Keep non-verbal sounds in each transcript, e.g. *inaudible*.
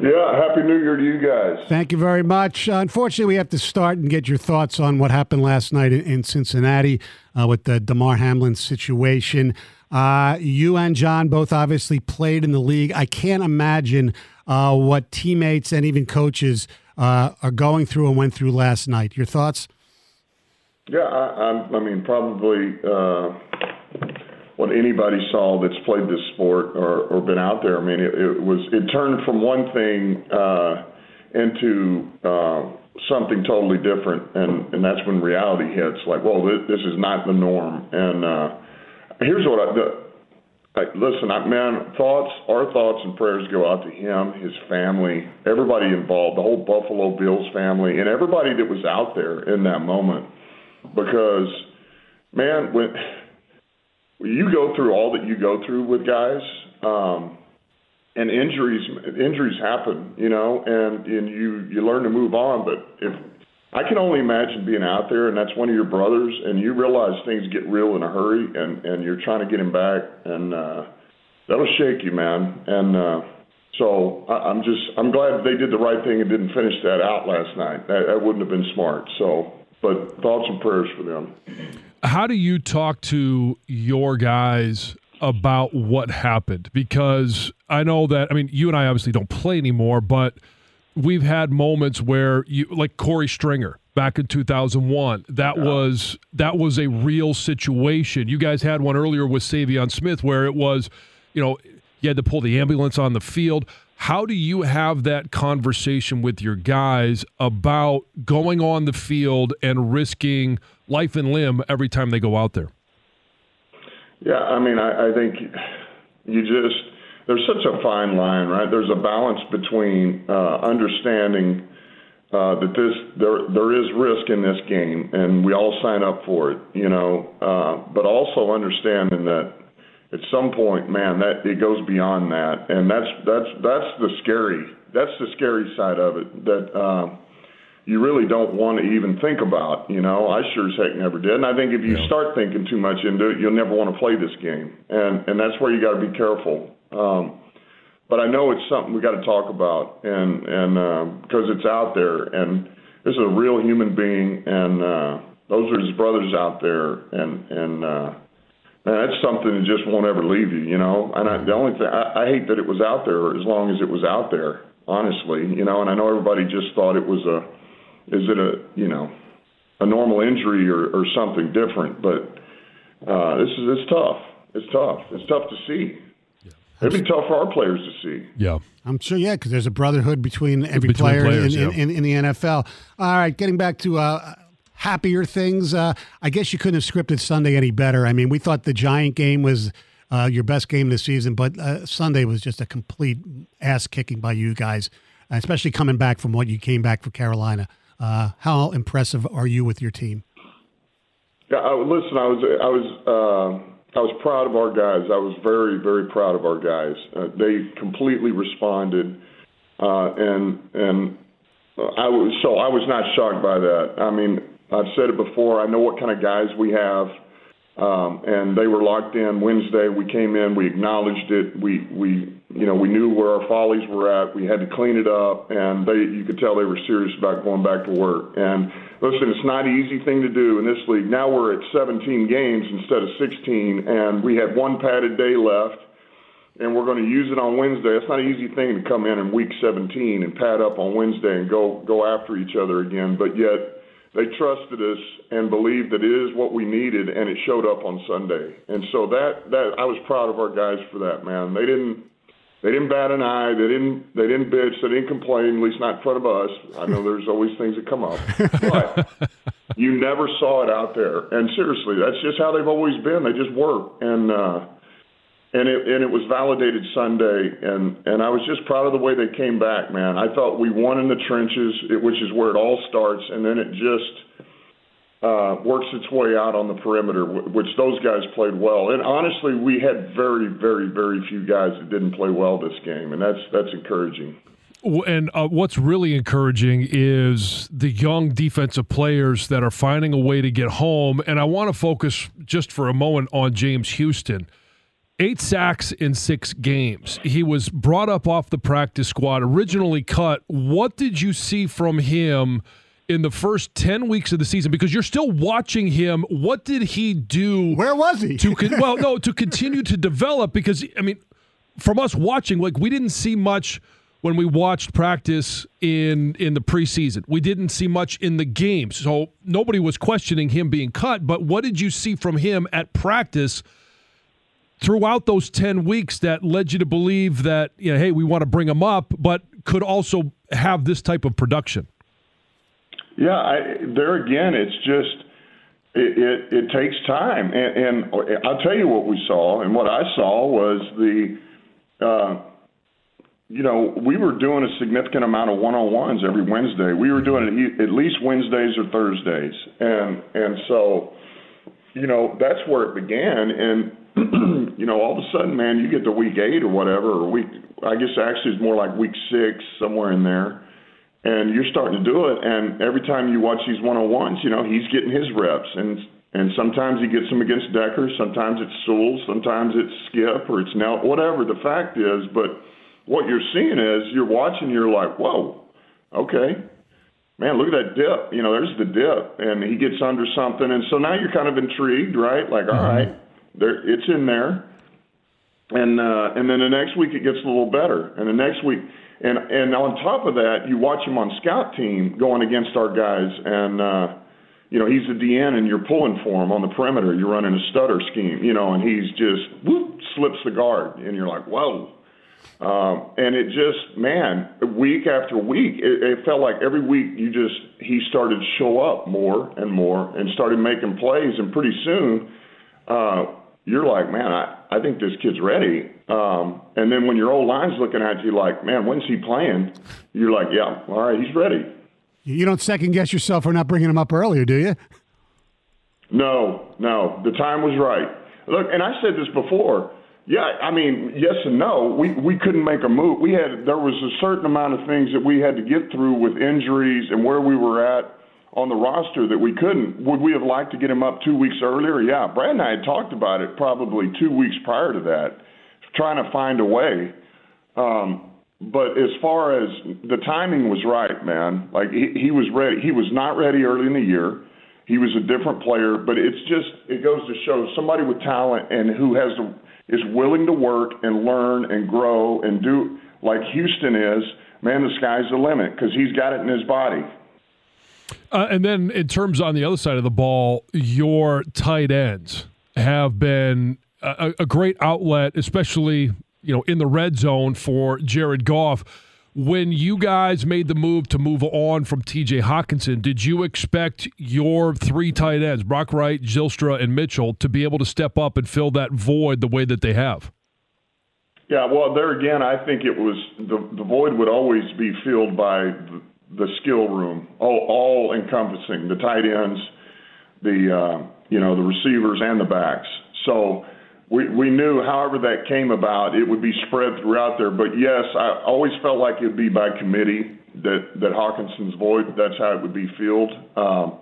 Yeah, Happy New Year to you guys. Thank you very much. Uh, unfortunately, we have to start and get your thoughts on what happened last night in, in Cincinnati uh, with the Damar Hamlin situation. Uh, you and John both obviously played in the league. I can't imagine uh, what teammates and even coaches uh, are going through and went through last night. Your thoughts? Yeah, I, I, I mean, probably uh, what anybody saw that's played this sport or, or been out there. I mean, it, it was it turned from one thing uh, into uh, something totally different, and and that's when reality hits. Like, well, this, this is not the norm. And uh, here's what I. The, I, listen, I, man, thoughts, our thoughts and prayers go out to him, his family, everybody involved, the whole Buffalo Bills family, and everybody that was out there in that moment. Because, man, when you go through all that you go through with guys, um, and injuries injuries happen, you know, and and you you learn to move on. But if I can only imagine being out there, and that's one of your brothers, and you realize things get real in a hurry, and and you're trying to get him back, and uh, that'll shake you, man. And uh, so I, I'm just I'm glad they did the right thing and didn't finish that out last night. That, that wouldn't have been smart. So, but thoughts and prayers for them. How do you talk to your guys about what happened? Because I know that, I mean, you and I obviously don't play anymore, but we've had moments where you, like Korey Stringer back in 2001, that yeah. was that was a real situation. You guys had one earlier with Saivion Smith where it was, you know, you had to pull the ambulance on the field. How do you have that conversation with your guys about going on the field and risking life and limb every time they go out there? Yeah, I mean, I, I think you just there's such a fine line, right? There's a balance between uh, understanding uh, that this there there is risk in this game, and we all sign up for it, you know, uh, but also understanding that at some point, man, that it goes beyond that, and that's that's that's the scary that's the scary side of it that uh, you really don't want to even think about. You know, I sure as heck never did, and I think if you yeah. start thinking too much into it, you'll never want to play this game, and and that's where you got to be careful. Um, but I know it's something we got to talk about, and and because uh, it's out there, and this is a real human being, and uh, those are his brothers out there, and and. Uh, Man, that's something that just won't ever leave you, you know. And I, the only thing I, I hate that it was out there as long as it was out there, honestly, you know. And I know everybody just thought it was a, is it a, you know, a normal injury or, or something different. But uh, this is it's tough. It's tough. It's tough to see. It'd be tough for our players to see. Yeah. I'm sure, yeah, because there's a brotherhood between every between player players, in, yeah. in, in, in, the NFL. All right, getting back to uh, happier things. Uh, I guess you couldn't have scripted Sunday any better. I mean, we thought the Giant game was uh, your best game this season, but uh, Sunday was just a complete ass kicking by you guys, especially coming back from what you came back for Carolina. Uh, how impressive are you with your team? Yeah, I, listen, I was, I was, uh, I was proud of our guys. I was very, very proud of our guys. Uh, they completely responded, and and I was so I was not shocked by that. I mean, I've said it before. I know what kind of guys we have. Um, and they were locked in Wednesday. We came in, we acknowledged it. We we you know we knew where our follies were at. We had to clean it up, and they you could tell they were serious about going back to work. And listen, it's not an easy thing to do in this league. Now we're at 17 games instead of 16, and we had one padded day left, and we're going to use it on Wednesday. It's not an easy thing to come in in week 17 and pad up on Wednesday and go go after each other again. But yet they trusted us and believed that it is what we needed, and it showed up on Sunday. And so that that I was proud of our guys for that. Man, they didn't they didn't bat an eye. They didn't they didn't bitch. They didn't complain. At least not in front of us. I know there's always things that come up, but *laughs* you never saw it out there. And seriously, that's just how they've always been. They just work and. uh and it and it was validated Sunday, and and I was just proud of the way they came back, man. I thought we won in the trenches, which is where it all starts, and then it just uh, works its way out on the perimeter, which those guys played well. And honestly, we had very, very, very few guys that didn't play well this game, and that's that's encouraging. And uh, what's really encouraging is the young defensive players that are finding a way to get home. And I want to focus just for a moment on James Houston eight sacks in six games. He was brought up off the practice squad, originally cut. What did you see from him in the first 10 weeks of the season? Because you're still watching him. What did he do? Where was he? To con- well, no, *laughs* to continue to develop because, I mean, from us watching, like, we didn't see much when we watched practice in in the preseason. We didn't see much in the games. So nobody was questioning him being cut, but what did you see from him at practice – throughout those 10 weeks that led you to believe that, you know, hey, we want to bring him up, but could also have this type of production? Yeah, I, there again, it's just it, it, it takes time, and, and, I'll tell you what we saw, and what I saw was the, uh, you know, we were doing a significant amount of one-on-ones every Wednesday. We were doing it at least Wednesdays or Thursdays, and and so, you know, that's where it began, and *clears throat* you know, all of a sudden, man, you get to week eight or whatever, or week, I guess actually it's more like week six, somewhere in there, and you're starting to do it. And every time you watch these one on ones, you know, he's getting his reps. And and sometimes he gets them against Decker, sometimes it's Sewell, sometimes it's Skip or it's Nell, whatever the fact is. But what you're seeing is you're watching, you're like, whoa, okay, man, look at that dip. You know, there's the dip, and he gets under something, and so now you're kind of intrigued, right? Like, all mm-hmm. right there, it's in there. And uh, and then the next week it gets a little better, and the next week, and and on top of that, you watch him on scout team going against our guys, and uh, you know he's a DN, and you're pulling for him on the perimeter. You're running a stutter scheme, you know, and he's just whoop, slips the guard, and you're like, whoa. Um, and it just, man, week after week, it, it felt like every week you just he started show up more and more and started making plays, and pretty soon, uh, you're like, man, I, I think this kid's ready. Um, and then when your old line's looking at you like, man, when's he playing? You're like, yeah, all right, he's ready. You don't second guess yourself for not bringing him up earlier, do you? No, no. The time was right. Look, and I said this before. Yeah, I mean, yes and no. We we couldn't make a move. We had there was a certain amount of things that we had to get through with injuries and where we were at on the roster that we couldn't. Would we have liked to get him up two weeks earlier? Yeah. Brad and I had talked about it probably two weeks prior to that, trying to find a way. Um, but as far as the timing was right, man. Like he, he was ready. He was not ready early in the year. He was a different player, but it's just it goes to show somebody with talent and who has the, is willing to work and learn and grow and do like Houston is. Man, the sky's the limit because he's got it in his body. Uh, and then, in terms on the other side of the ball, your tight ends have been a, a great outlet, especially you know in the red zone for Jared Goff. When you guys made the move to move on from T.J. Hockenson, did you expect your three tight ends, Brock Wright, Zylstra, and Mitchell, to be able to step up and fill that void the way that they have? Yeah, well, there again, I think it was the the void would always be filled by the skill room, all, all encompassing the tight ends, the uh, you know the receivers and the backs. So we we knew, however that came about, it would be spread throughout there. But yes, I always felt like it'd be by committee that that Hockenson's void. That's how it would be filled. Um,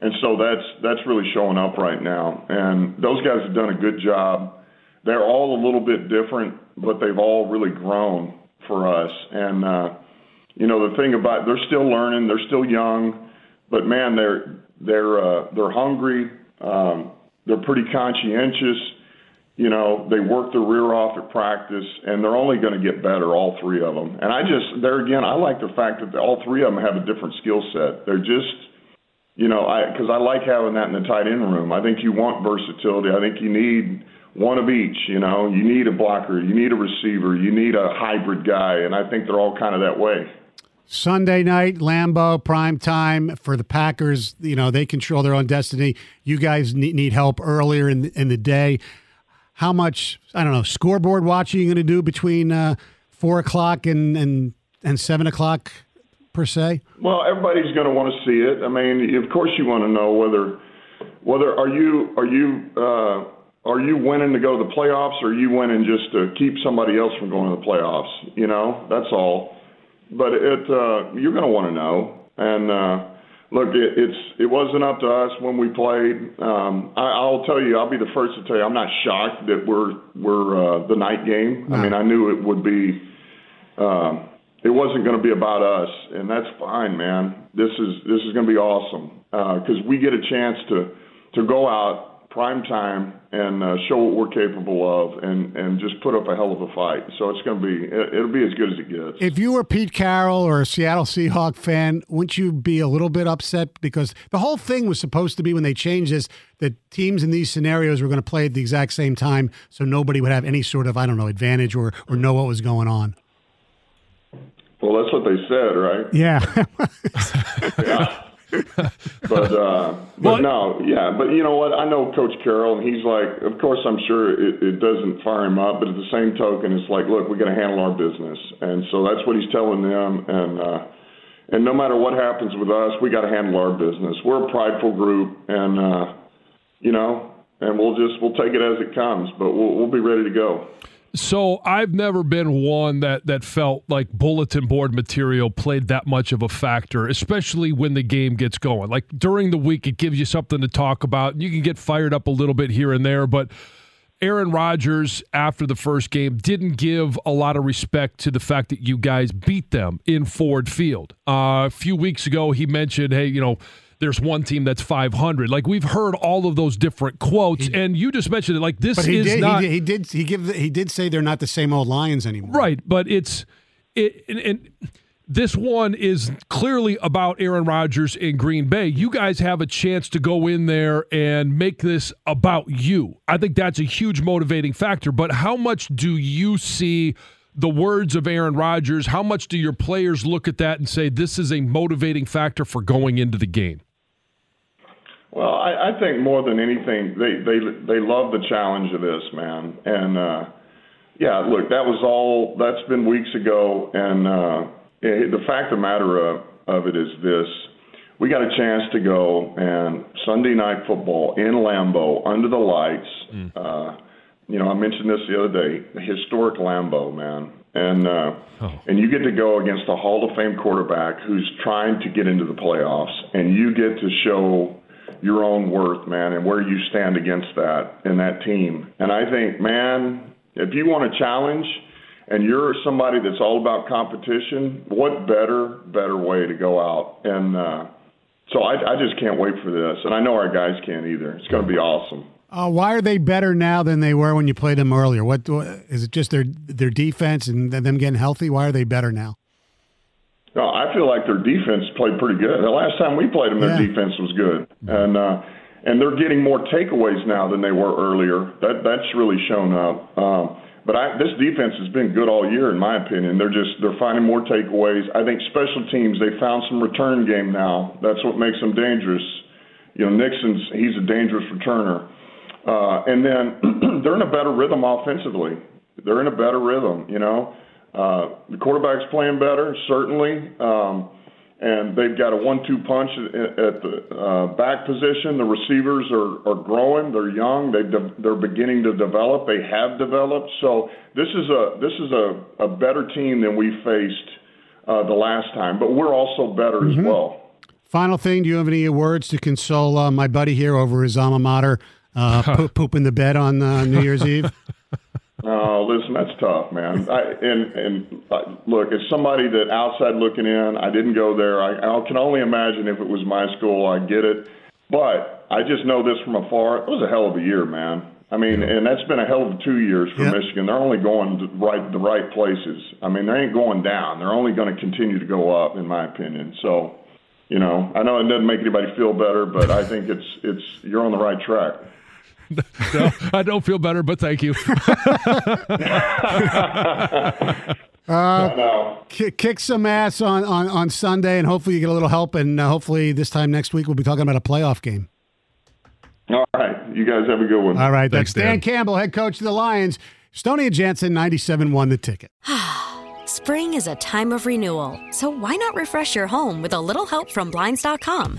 and so that's that's really showing up right now. And those guys have done a good job. They're all a little bit different, but they've all really grown for us. And uh, you know, the thing about they're still learning, they're still young, but man, they're they're uh, they're hungry. Um, they're pretty conscientious you know, they work their rear off at practice, and they're only going to get better, all three of them. And I just, there again, I like the fact that all three of them have a different skill set. They're just, you know, I because I like having that in the tight end room. I think you want versatility. I think you need one of each. You know, you need a blocker, you need a receiver, you need a hybrid guy, and I think they're all kind of that way. Sunday night, Lambeau, prime time for the Packers. You know, they control their own destiny. You guys need, help earlier in the, in the day how much I don't know scoreboard watching you're going to do between uh, four o'clock and and and seven o'clock per se? Well, everybody's going to want to see it. I mean, of course, you want to know whether whether are you are you uh, are you winning to go to the playoffs, or are you winning just to keep somebody else from going to the playoffs? You know, that's all. But it uh, you're going to want to know, and uh, look, it, it's it wasn't up to us when we played. Um, I, I'll tell you, I'll be the first to tell you, I'm not shocked that we're we're uh, the night game. No. I mean, I knew it would be. Um, it wasn't going to be about us, and that's fine, man. This is this is going to be awesome because uh, we get a chance to to go out prime time and uh, show what we're capable of and, and just put up a hell of a fight. So it's going to be, it, will be as good as it gets. If you were Pete Carroll or a Seattle Seahawk fan, wouldn't you be a little bit upset? Because the whole thing was supposed to be when they changed this, that teams in these scenarios were going to play at the exact same time so nobody would have any sort of, I don't know, advantage or, or know what was going on. Well, that's what they said, right? Yeah. *laughs* *laughs* yeah. *laughs* but uh, but no, yeah. But you know what? I know Coach Carroll, and he's like, of course, I'm sure it, it doesn't fire him up, but at the same token, it's like, look, we got to handle our business, and so that's what he's telling them, and. uh and no matter what happens with us, we got to handle our business. We're a prideful group, and uh, you know, and we'll just we'll take it as it comes, but we'll we'll be ready to go. So I've never been one that that felt like bulletin board material played that much of a factor, especially when the game gets going. Like during the week, it gives you something to talk about. You can get fired up a little bit here and there, but Aaron Rodgers after the first game didn't give a lot of respect to the fact that you guys beat them in Ford Field. Uh, a few weeks ago, he mentioned, "Hey, you know." There's one team that's 500. Like we've heard all of those different quotes, he, and you just mentioned it. Like this is did, not. He did, he did. He give. He did say they're not the same old Lions anymore. Right, but it's it and, and this one is clearly about Aaron Rodgers in Green Bay. You guys have a chance to go in there and make this about you. I think that's a huge motivating factor. But how much do you see? the words of Aaron Rodgers, how much do your players look at that and say this is a motivating factor for going into the game? Well, I, I think more than anything, they they they love the challenge of this, man. And uh, yeah, look, that was all. That's been weeks ago, and uh, it, the fact of the matter of, of it is this: we got a chance to go and Sunday night football in Lambeau under the lights. Mm. Uh, you know, I mentioned this the other day, historic Lambeau, man. And uh, oh. and you get to go against a Hall of Fame quarterback who's trying to get into the playoffs, and you get to show your own worth, man, and where you stand against that and that team. And I think, man, if you want a challenge and you're somebody that's all about competition, what better, better way to go out? And uh, so I, I just can't wait for this, and I know our guys can't either. It's going to be awesome. Uh, why are they better now than they were when you played them earlier? What is it? Just their their defense and them getting healthy? Why are they better now? No, I feel like their defense played pretty good. The last time we played them, their yeah. defense was good, and uh, and they're getting more takeaways now than they were earlier. That that's really shown up. Um, but I, this defense has been good all year, in my opinion. They're just they're finding more takeaways. I think special teams they found some return game now. That's what makes them dangerous. You know, Nixon's he's a dangerous returner. Uh, and then *clears throat* they're in a better rhythm offensively. They're in a better rhythm, you know. Uh, the quarterback's playing better, certainly. Um, and they've got a one-two punch at, at the uh, back position. The receivers are, are growing. They're young. They de- they're beginning to develop. They have developed. So this is a this is a, a better team than we faced uh, the last time. But we're also better mm-hmm. as well. Final thing, do you have any words to console uh, my buddy here over his alma mater, uh, *laughs* poop, poop in the bed on uh, New Year's Eve? *laughs* Oh, listen, that's tough, man. I, and and uh, look, as somebody that outside looking in, I didn't go there. I, I can only imagine if it was my school. I get it, but I just know this from afar. It was a hell of a year, man. I mean, and that's been a hell of two years for yep. Michigan. They're only going to right the right places. I mean, they ain't going down. They're only going to continue to go up, in my opinion. So, you know, I know it doesn't make anybody feel better, but I think it's it's you're on the right track. No, I don't feel better, but thank you. *laughs* Uh, kick, kick, some ass on, on, on Sunday, and hopefully you get a little help. And uh, hopefully this time next week we'll be talking about a playoff game. All right, you guys have a good one. All right, Thanks, that's Dan, Dan Campbell, head coach of the Lions. Stoney and Jansen, ninety-seven won the ticket. *sighs* Spring is a time of renewal, so why not refresh your home with a little help from blinds.com?